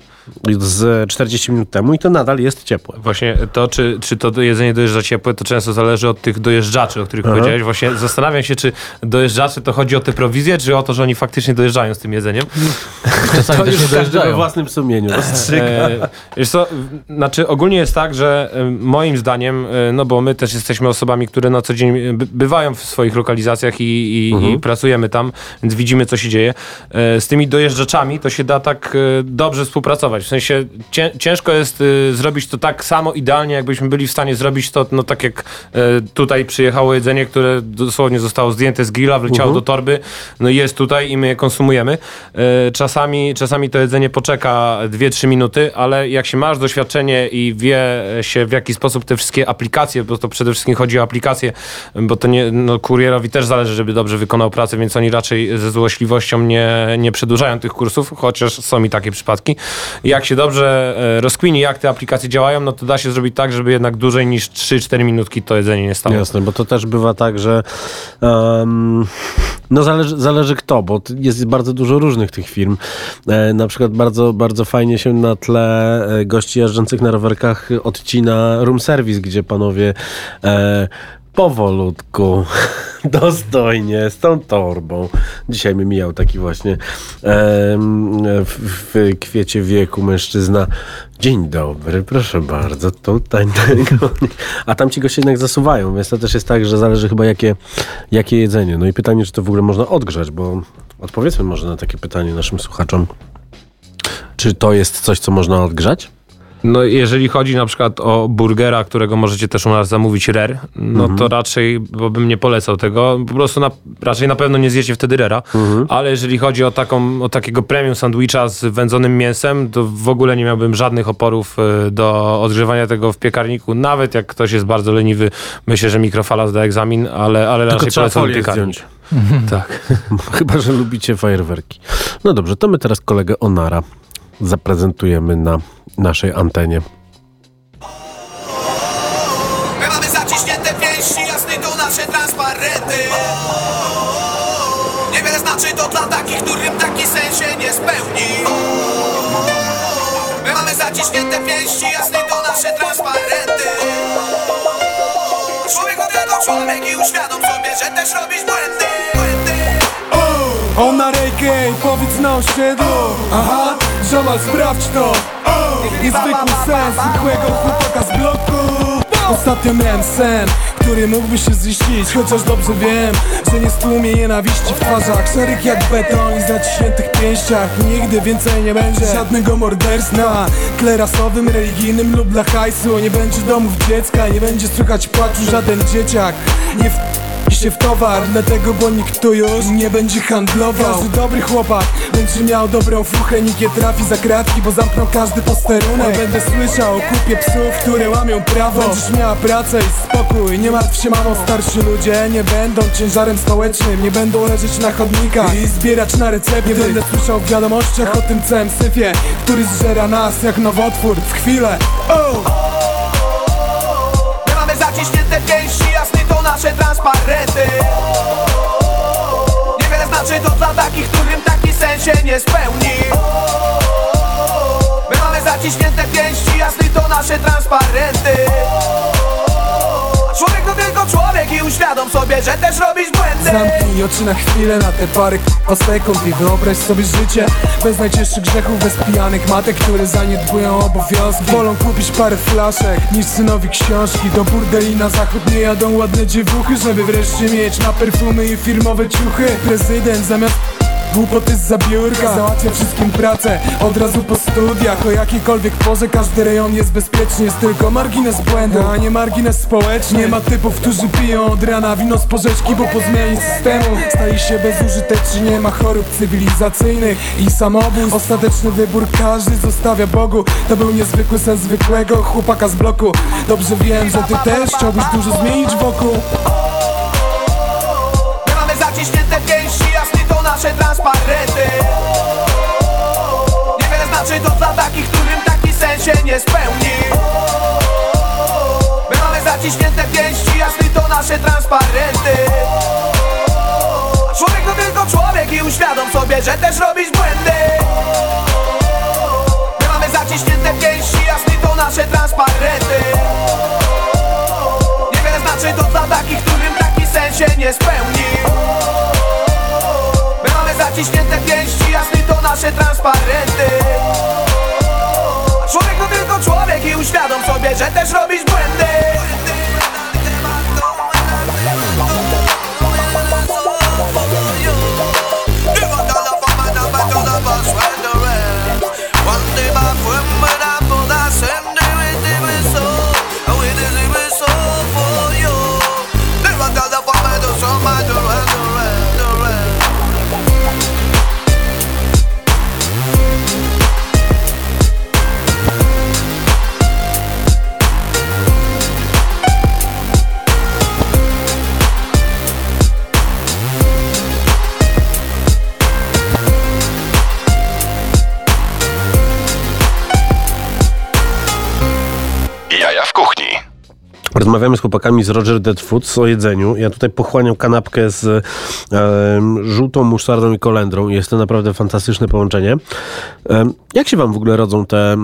Z 40 minut temu i to nadal jest ciepłe. Właśnie to, czy, czy to jedzenie dojeżdża ciepłe, to często zależy od tych dojeżdżaczy, o których powiedziałeś. Właśnie zastanawiam się, czy dojeżdżacze to chodzi o te prowizje, czy o to, że oni faktycznie dojeżdżają z tym jedzeniem. Czasami też nie każdy we dojeżdżają. własnym sumieniu. E, wiesz co, znaczy ogólnie jest tak, że e, moim zdaniem, e, no bo my też jesteśmy osobami, które na co dzień e, by- bywają w swoich lokalizacjach i, i, i pracujemy tam, więc widzimy, co się dzieje. E, Z tymi dojeżdżaczami to się da tak e, dobrze współpracować. W sensie cię, ciężko jest e, zrobić to tak samo idealnie, jakbyśmy byli w stanie zrobić to, no tak jak e, tutaj przyjechało jedzenie, które dosłownie zostało zdjęte z grilla, wleciało do torby, no jest tutaj i my je konsumujemy. E, Czasami, czasami to jedzenie poczeka 2-3 minuty, ale jak się masz doświadczenie i wie się w jaki sposób te wszystkie aplikacje, bo to przede wszystkim chodzi o aplikacje, bo to nie, no, kurierowi też zależy, żeby dobrze wykonał pracę, więc oni raczej ze złośliwością nie, nie przedłużają tych kursów, chociaż są i takie przypadki. Jak się dobrze e, rozkmini, jak te aplikacje działają, no to da się zrobić tak, żeby jednak dłużej niż 3-4 minutki to jedzenie nie stało. Jasne, bo to też bywa tak, że em, no zależy, zależy kto, bo jest bardzo dużo różnych tych firm. E, na przykład bardzo, bardzo fajnie się na tle e, gości jeżdżących na rowerkach odcina room service, gdzie panowie e, powolutku, dostojnie, z tą torbą. Dzisiaj mi mijał taki właśnie em, w, w kwiecie wieku mężczyzna. Dzień dobry, proszę bardzo, tutaj A tam ci goście jednak zasuwają, więc to też jest tak, że zależy chyba jakie, jakie jedzenie. No i pytanie, czy to w ogóle można odgrzać, bo odpowiedzmy może na takie pytanie naszym słuchaczom. Czy to jest coś, co można odgrzać? No, jeżeli chodzi na przykład o burgera, którego możecie też u nas zamówić rare, no to raczej, bo bym nie polecał tego, po prostu na, raczej na pewno nie zjecie wtedy rera, ale jeżeli chodzi o, taką, o takiego premium sandwicha z wędzonym mięsem, to w ogóle nie miałbym żadnych oporów y, do odgrzewania tego w piekarniku, nawet jak ktoś jest bardzo leniwy, myślę, że mikrofala zda egzamin, ale, ale Tylko raczej polecam piekarnik. Tak. Chyba, że lubicie fajerwerki. No dobrze, to my teraz kolegę Onara zaprezentujemy na naszej antenie. My mamy zaciśnięte pięści, jasny to nasze transparenty. Niewiele znaczy to dla takich, którym taki sen się nie spełni. My mamy zaciśnięte pięści, jasny to nasze transparenty. Człowiek od jego człowiek i uświadom sobie, że też robisz błędy. Błędy. On na rejkę i powiedz na osiedlu Aha, Żamal sprawdź to. Niezwykły sens zwykłego chłopaka z bloku. Ostatnio miałem sen, który mógłby się ziścić Chociaż dobrze wiem, że nie stłumie nienawiści w twarzach. Szeryk jak beton i zaciśniętych pięściach. Nigdy więcej nie będzie żadnego morderstwa. Tle rasowym, religijnym lub dla hajsu. Nie będzie domów dziecka, nie będzie słychać płaczu żaden dzieciak. Nie w się w towar Dlatego, bo nikt tu już nie będzie handlował. Każdy dobry chłopak będzie miał dobrą fuchę Nikt nie trafi za kratki, bo zamknął każdy posterunek. Będę słyszał o kupie psów, które łamią prawo. Będziesz miała pracę i spokój Nie martw się mamo, starsi ludzie nie będą ciężarem społecznym Nie będą leżeć na chodnikach i zbierać na recepty. Nie będę słyszał w wiadomościach o tym całym syfie Który zżera nas jak nowotwór w chwilę. Oh! My mamy zaciśnięte pięści, nasze transparenty Niewiele znaczy to dla takich, którym taki sen się nie spełni. My mamy zaciśnięte pięści, jasny to nasze transparenty Człowiek to tylko człowiek i uświadom sobie, że też robisz błędy. Zamknij oczy na chwilę, na te parę k***a sekund I wyobraź sobie życie. Bez najcięższych grzechów Bez pijanych matek, które zaniedbują obowiązki. Wolą kupić parę flaszek niż synowi książki. Do burdeli na zachód nie jadą ładne dziewuchy Żeby wreszcie mieć na perfumy i firmowe ciuchy. Prezydent zamiast Głupoty z zabiórka. Załatwia wszystkim pracę Od razu po studiach. O jakiejkolwiek porze każdy rejon jest bezpieczny Jest tylko margines błędu. A nie margines społeczny. Nie ma typów, którzy piją od rana wino z porzeczki Bo po zmianie systemu Staje się bezużyteczny. Nie ma chorób cywilizacyjnych I samobójstw. Ostateczny wybór każdy zostawia Bogu. To był niezwykły sen zwykłego chłopaka z bloku. Dobrze wiem, że ty też chciałbyś dużo zmienić wokół nasze transparenty Niewiele znaczy to dla takich, którym taki sen się nie spełni. My mamy zaciśnięte pięści, jasny to nasze transparenty. Człowiek to tylko człowiek i uświadom sobie, że też robisz błędy. My mamy zaciśnięte pięści, jasny to nasze transparenty. Niewiele znaczy to dla takich, którym taki sen się nie spełni zaciśnięte pięści, jasny to nasze transparenty. Człowiek to tylko człowiek i uświadom sobie, że też robisz błędy Rozmawiamy z chłopakami z Roger Dead Foods o jedzeniu. Ja tutaj pochłaniam kanapkę z em, żółtą musztardą i kolendrą. Jest to naprawdę fantastyczne połączenie. Em, jak się wam w ogóle rodzą te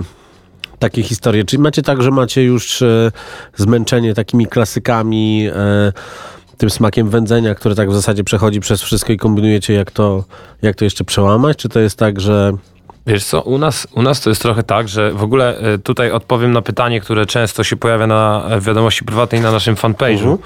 takie historie? Czy macie tak, że macie już e, zmęczenie takimi klasykami, e, tym smakiem wędzenia, które tak w zasadzie przechodzi przez wszystko i kombinujecie, jak to, jak to jeszcze przełamać? Czy to jest tak, że Wiesz co, u nas, u nas to jest trochę tak, że w ogóle e, tutaj odpowiem na pytanie, które często się pojawia na e, wiadomości prywatnej na naszym fanpage'u. E,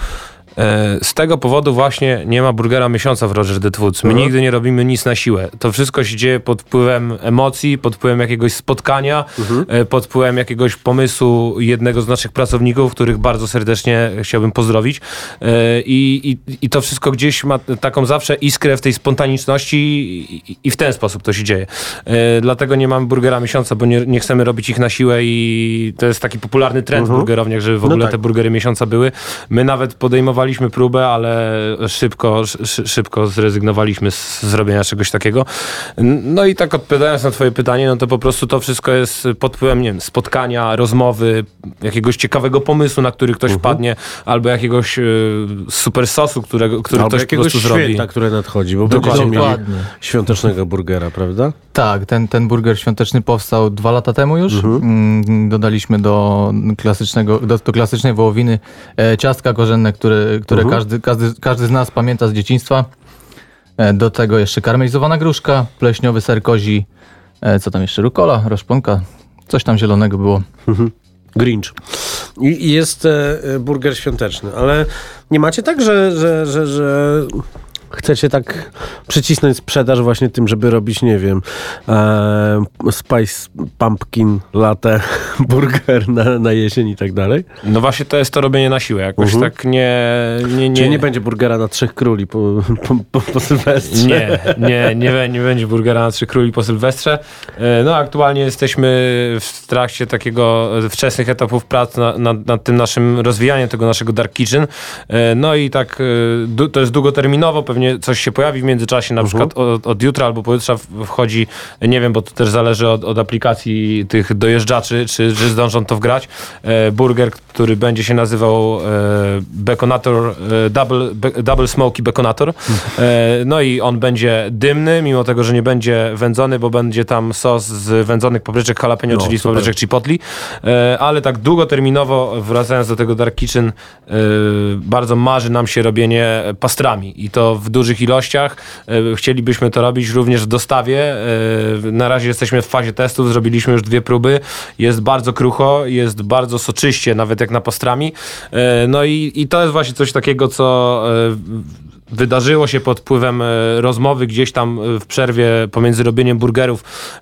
Z tego powodu właśnie nie ma burgera miesiąca w Roger Dead Foods. My nigdy nie robimy nic na siłę. To wszystko się dzieje pod wpływem emocji, pod wpływem jakiegoś spotkania, e, pod wpływem jakiegoś pomysłu jednego z naszych pracowników, których bardzo serdecznie chciałbym pozdrowić. E, I, i, i to wszystko gdzieś ma taką zawsze iskrę w tej spontaniczności i, i- w ten sposób to się dzieje. E, Dlatego nie mamy burgera miesiąca, bo nie, nie chcemy robić ich na siłę i to jest taki popularny trend w burgerowniach, żeby w ogóle tak. te burgery miesiąca były. My nawet podejmowaliśmy Przygotowaliśmy próbę, ale szybko, szy, szybko zrezygnowaliśmy z zrobienia czegoś takiego. No i tak odpowiadając na twoje pytanie, no to po prostu to wszystko jest pod wpływem, nie wiem, spotkania, rozmowy, jakiegoś ciekawego pomysłu, na który ktoś wpadnie, albo jakiegoś y, super sosu, którego, który Albo ktoś po jakiegoś prostu zrobi. święta, które nadchodzi, bo Dokładnie. będziecie mieli świątecznego burgera, prawda? Tak, ten, ten burger świąteczny powstał dwa lata temu już. Mm, Dodaliśmy do klasycznego, do, do klasycznej wołowiny e, ciastka korzenne, które, które każdy, każdy, każdy z nas pamięta z dzieciństwa. E, do tego jeszcze karmelizowana gruszka, pleśniowy ser kozi, e, co tam jeszcze, rukola, roszponka, coś tam zielonego było. Grinch. I i jest e, e, burger świąteczny, ale nie macie tak, że, że, że, że chcecie tak przycisnąć sprzedaż właśnie tym, żeby robić, nie wiem, e, spice pumpkin latte burger na, na jesień i tak dalej? No właśnie to jest to robienie na siłę. Jakoś Mhm. tak nie... nie, nie Czyli nie będzie burgera na trzech króli po, po, po, po Sylwestrze? Nie, nie, nie, nie będzie burgera na Trzy Króli po Sylwestrze. E, No aktualnie jesteśmy w trakcie takiego wczesnych etapów prac na- nad, nad tym naszym rozwijaniem tego naszego Dark Kitchen. E, No i tak e, to jest długoterminowo, pewnie coś się pojawi w międzyczasie, na przykład od, od jutra albo pojutrze wchodzi, nie wiem, bo to też zależy od, od aplikacji tych dojeżdżaczy, czy, czy zdążą to wgrać, e, burger, który będzie się nazywał e, Baconator, e, double, be, double Smoky Baconator. E, no i on będzie dymny, mimo tego, że nie będzie wędzony, bo będzie tam sos z wędzonych papryczek jalapeno, No, czyli z papryczek chipotle. E, ale tak długoterminowo, wracając do tego Dark Kitchen, e, bardzo marzy nam się robienie pastrami i to w dużych ilościach. E, chcielibyśmy to robić również w dostawie. E, na razie jesteśmy w fazie testów, zrobiliśmy już dwie próby. Jest bardzo krucho, jest bardzo soczyście, nawet jak na pastrami. E, no i, i to jest właśnie coś takiego, co wydarzyło się pod wpływem e, rozmowy gdzieś tam e, w przerwie pomiędzy robieniem burgerów e,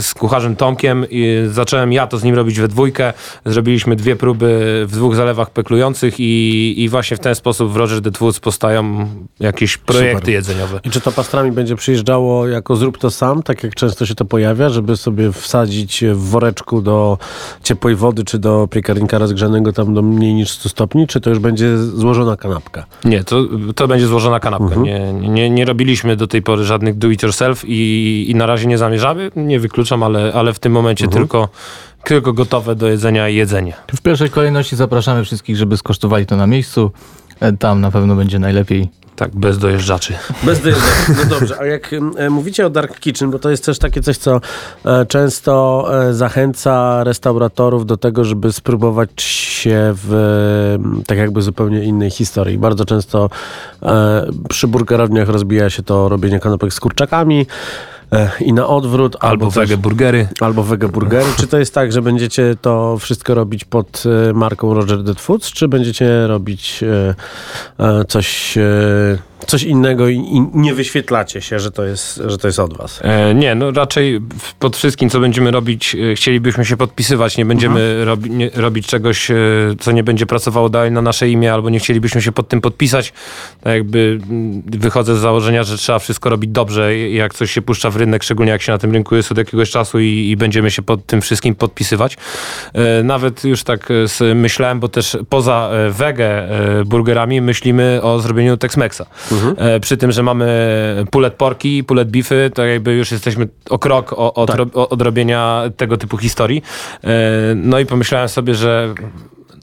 z kucharzem Tomkiem i zacząłem ja to z nim robić we dwójkę. Zrobiliśmy dwie próby w dwóch zalewach peklujących i, i właśnie w ten sposób w Roger the Woods powstają jakieś projekty Super. jedzeniowe. I czy to pastrami będzie przyjeżdżało jako zrób to sam, tak jak często się to pojawia, żeby sobie wsadzić w woreczku do ciepłej wody, czy do piekarnika rozgrzanego tam do mniej niż 100 stopni, czy to już będzie złożona kanapka? Nie, to, to będzie złożona kanapka. Nie, nie, nie robiliśmy do tej pory żadnych do it yourself i, i na razie nie zamierzamy. Nie wykluczam, ale, ale w tym momencie tylko, tylko gotowe do jedzenia jedzenie. W pierwszej kolejności zapraszamy wszystkich, żeby skosztowali to na miejscu. E, Tam na pewno będzie najlepiej. Tak, bez dojeżdżaczy. Bez dymu. No dobrze, a jak e, mówicie o Dark Kitchen, bo to jest też takie coś, co e, często e, zachęca restauratorów do tego, żeby spróbować się w tak jakby zupełnie innej historii. Bardzo często przy burgerowniach rozbija się to robienie kanapek z kurczakami i na odwrót. Albo coś- wege burgery. Albo wege burgery. Czy to jest tak, że będziecie to wszystko robić pod e, marką Roger Dead Foods, czy będziecie robić e, e, coś, e, coś innego i, i nie wyświetlacie się, że to jest, że to jest od was? E, nie, no raczej pod wszystkim, co będziemy robić, e, chcielibyśmy się podpisywać. Nie będziemy robi, nie, robić czegoś, e, co nie będzie pracowało dalej na nasze imię, albo nie chcielibyśmy się pod tym podpisać. Tak jakby mm, wychodzę z założenia, że trzeba wszystko robić dobrze, jak coś się puszcza w rynek, szczególnie jak się na tym rynku jest od jakiegoś czasu i, i będziemy się pod tym wszystkim podpisywać. E, nawet już tak e, myślałem, bo też poza e, wege burgerami myślimy o zrobieniu Tex-Mexa. E, przy tym, że mamy pulet porki, pulet beefy, to jakby już jesteśmy o krok od, Tak. ro, od robienia tego typu historii. No i pomyślałem sobie, że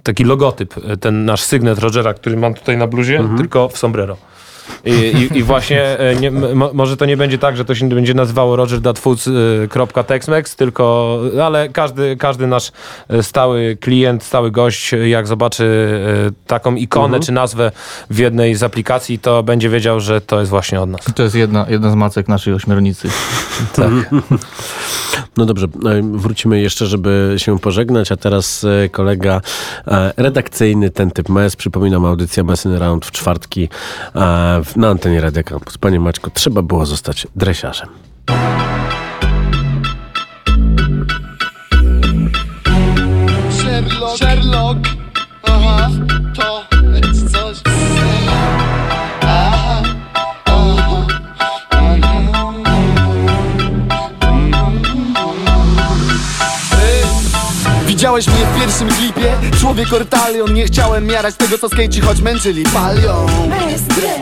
taki logotyp, ten nasz sygnet Rogera, który mam tutaj na bluzie, tylko w sombrero. I, i, I właśnie e, nie, mo, może to nie będzie tak, że to się będzie nazywało roger.foods.texmex, tylko, ale każdy, każdy nasz e, stały klient, stały gość, e, jak zobaczy e, taką ikonę czy nazwę w jednej z aplikacji, to będzie wiedział, że to jest właśnie od nas. To jest jedna, jedna z macek naszej ośmiornicy. No dobrze, e, wrócimy jeszcze, żeby się pożegnać, a teraz e, kolega e, redakcyjny, ten typ MES, przypominam, audycja Messing Round w czwartki e, na antenie Radia Campus. Panie Maćko, trzeba było zostać dresiarzem. Widziałeś mnie w pierwszym klipie? Człowiek ortalion Nie chciałem miarać tego co skejci choć męczyli palią.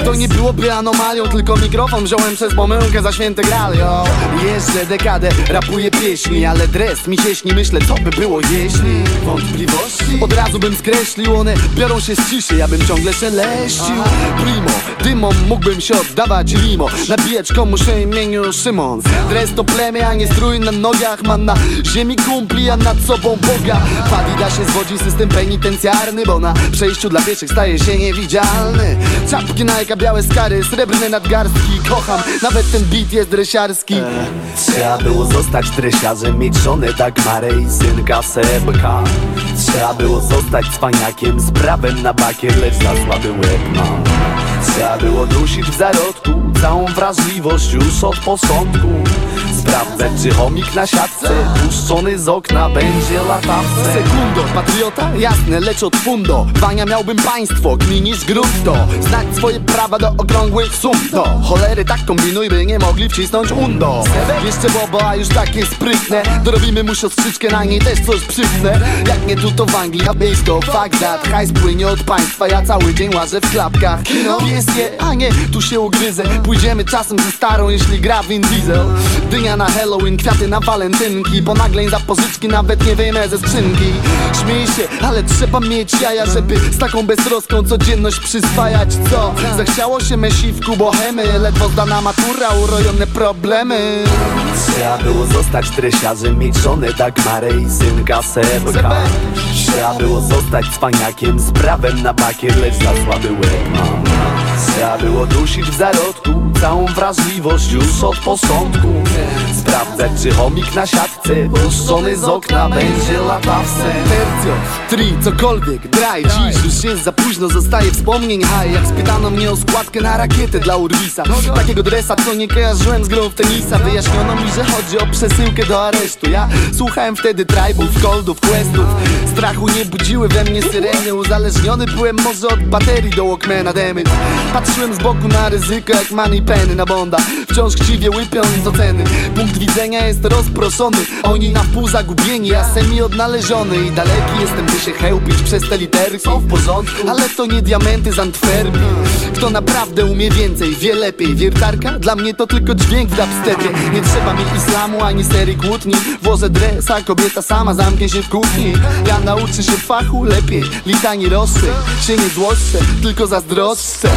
To nie byłoby anomalią Tylko mikrofon wziąłem przez pomyłkę za święte gralio. Jeżdżę dekadę, rapuję pieśni Ale dres mi się śni, myślę co by było jeśli Wątpliwości? Od razu bym skreślił. One biorą się z ciszy, ja bym ciągle szeleścił Primo, dymom mógłbym się oddawać limo. Nabijać komuś o imieniu Szymon. Dres to plemię, a nie strój na nogach Mam na ziemi kumpli, a nad sobą Boga W Adidasie zwodzi system penitencjarny Bo na przejściu dla pieszych staje się niewidzialny. Czapki Nike, białe skary, srebrne nadgarstki Kocham, nawet ten beat jest dresiarski Trzeba było zostać dresiarzem, mieć żonę Dagmarę i synka Sebka. Trzeba było zostać cwaniakiem z prawem na bakier, lecz za słaby łeb mam Trzeba było dusić w zarodku całą wrażliwość już od posądku Sprawdzać czy chomik na siatce puszczony z okna będzie latawce. Sekundo, patriota? Jasne, lecz od fundo. Wania miałbym państwo, gminisz grunto. Znać swoje prawa do okrągłych sum. Do cholery tak kombinuj, by nie mogli wcisnąć undo. Jeszcze bobo, a już takie sprytne. Dorobimy mu siostrzyczkę, na niej też coś przypnę. Jak nie tu to w Anglii, a fuck that Hajs płynie od państwa, ja cały dzień łażę w klapkach. Kino pieskie, a nie, tu się ugryzę. Pójdziemy czasem ze starą, jeśli gra Vin Diesel. Dynia na Halloween, kwiaty na walentynki Ponagleń za pożyczki, nawet nie wyjmę ze skrzynki. Śmiej się, ale trzeba mieć jaja Żeby z taką beztroską codzienność przyswajać Co? Zachciało się myśli w kubohemy Ledwo zdana matura, urojone problemy. Trzeba było zostać dresiarzem, mieć żonę Dagmarę i synka Sebka. Trzeba było zostać cwaniakiem z prawem na bakier, lecz za słaby łeb mam Trzeba było dusić w zarodku całą wrażliwość już od posądku Sprawdzać czy chomik na siatce puszczony z okna będzie latawce Tercio, tri, cokolwiek, draj. Dziś już jest za późno, zostaje wspomnień. Haj Jak spytano mnie o składkę na rakietę dla Urwisa Takiego dresa, co nie kojarzyłem z grą w tenisa. Wyjaśniono mi, że chodzi o przesyłkę do aresztu. Ja słuchałem wtedy tribów, coldów, questów. Strachu nie budziły we mnie syreny. Uzależniony byłem może od baterii do Walkmana damage Patrzyłem z boku na ryzyko jak money penny na Bonda. Wciąż chciwie łypią z oceny. Punkt widzenia jest rozproszony. Oni na pół zagubieni, ja semi odnaleziony. I daleki jestem by się chełpić przez te litery. Są w porządku, ale to nie diamenty z Antwerpii. Kto naprawdę umie więcej, wie lepiej. Wiertarka? Dla mnie to tylko dźwięk w dubstepie. Nie trzeba mi islamu ani serii kłótni. Włożę dres, a kobieta sama zamknie się w kuchni. Ja nauczę się fachu lepiej. Litani roszczę, się nie złoszczę Tylko zazdroszczę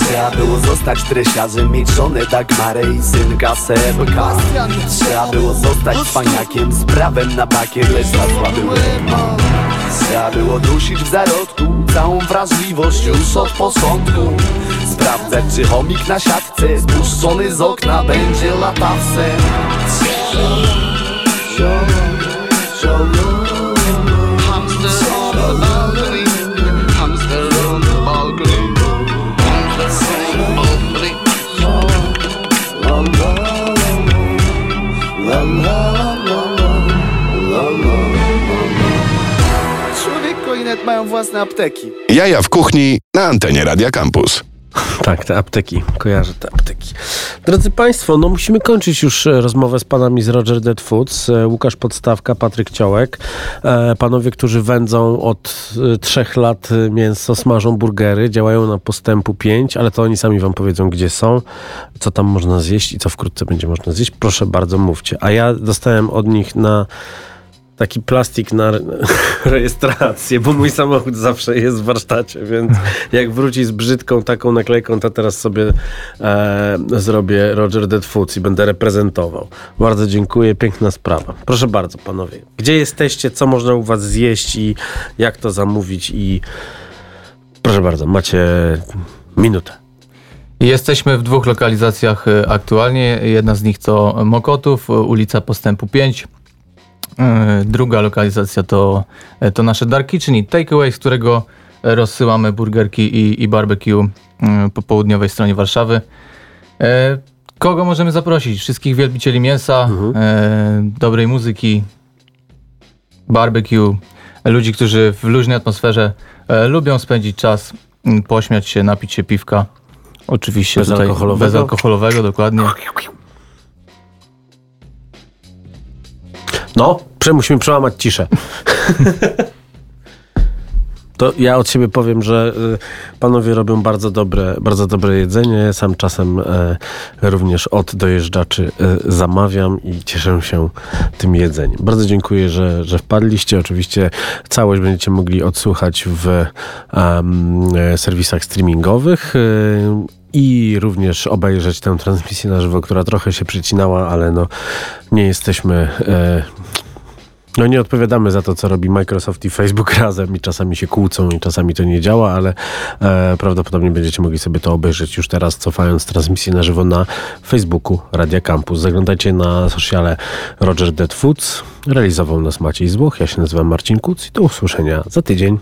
Trzeba było zostać dresiarzem, mieć żonę Dagmarę i synka Sebka. Trzeba było zostać cwaniakiem z prawem na bakier, lecz za słaby łeb. Trzeba było dusić w zarodku całą wrażliwość już od posądku Sprawdzać czy chomik na siatce spuszczony z okna będzie latawcem. Hamster mają własne apteki Jaja w kuchni na antenie Radia Campus. Tak, te apteki. Kojarzę te apteki. Drodzy Państwo, no musimy kończyć już e, rozmowę z panami z Roger Dead Foods. E, Łukasz Podstawka, Patryk Ciołek. E, Panowie, którzy wędzą od trzech lat mięso, smażą burgery, działają na postępu 5, ale to oni sami wam powiedzą, gdzie są, co tam można zjeść i co wkrótce będzie można zjeść. Proszę bardzo, mówcie. A ja dostałem od nich na taki plastik na re- rejestrację, bo mój samochód zawsze jest w warsztacie, więc jak wróci z brzydką taką naklejką, to teraz sobie e, zrobię Roger Dead Foods i będę reprezentował. Bardzo dziękuję, piękna sprawa. Proszę bardzo, panowie. Gdzie jesteście, co można u was zjeść i jak to zamówić i proszę bardzo, macie minutę. Jesteśmy w dwóch lokalizacjach e, aktualnie. Jedna z nich to Mokotów, e, ulica Postępu 5. E, Druga lokalizacja to, e, to nasze Dark Kitchen i Takeaway, z którego rozsyłamy burgerki i, i barbecue e, po południowej stronie Warszawy. Kogo możemy zaprosić? Wszystkich wielbicieli mięsa, e, dobrej muzyki, barbecue, ludzi, którzy w luźnej atmosferze lubią spędzić czas, pośmiać się, napić się piwka. Oczywiście Bezalkoholowego? bezalkoholowego, dokładnie. No, musimy przełamać ciszę. To ja od siebie powiem, że y, panowie robią bardzo dobre, bardzo dobre jedzenie. Sam czasem e, również od dojeżdżaczy e, zamawiam i cieszę się tym jedzeniem. Bardzo dziękuję, że, że wpadliście. Oczywiście całość będziecie mogli odsłuchać w e, serwisach streamingowych. I również obejrzeć tę transmisję na żywo, która trochę się przycinała, ale no nie jesteśmy. E, no nie odpowiadamy za to, co robi Microsoft i Facebook razem i czasami się kłócą i czasami to nie działa, ale e, prawdopodobnie będziecie mogli sobie to obejrzeć już teraz, cofając transmisję na żywo na Facebooku Radia Campus. Zaglądajcie na sociale Roger Dead Foods. Realizował nas Maciej Złoch, ja się nazywam Marcin Kuc i do usłyszenia za tydzień.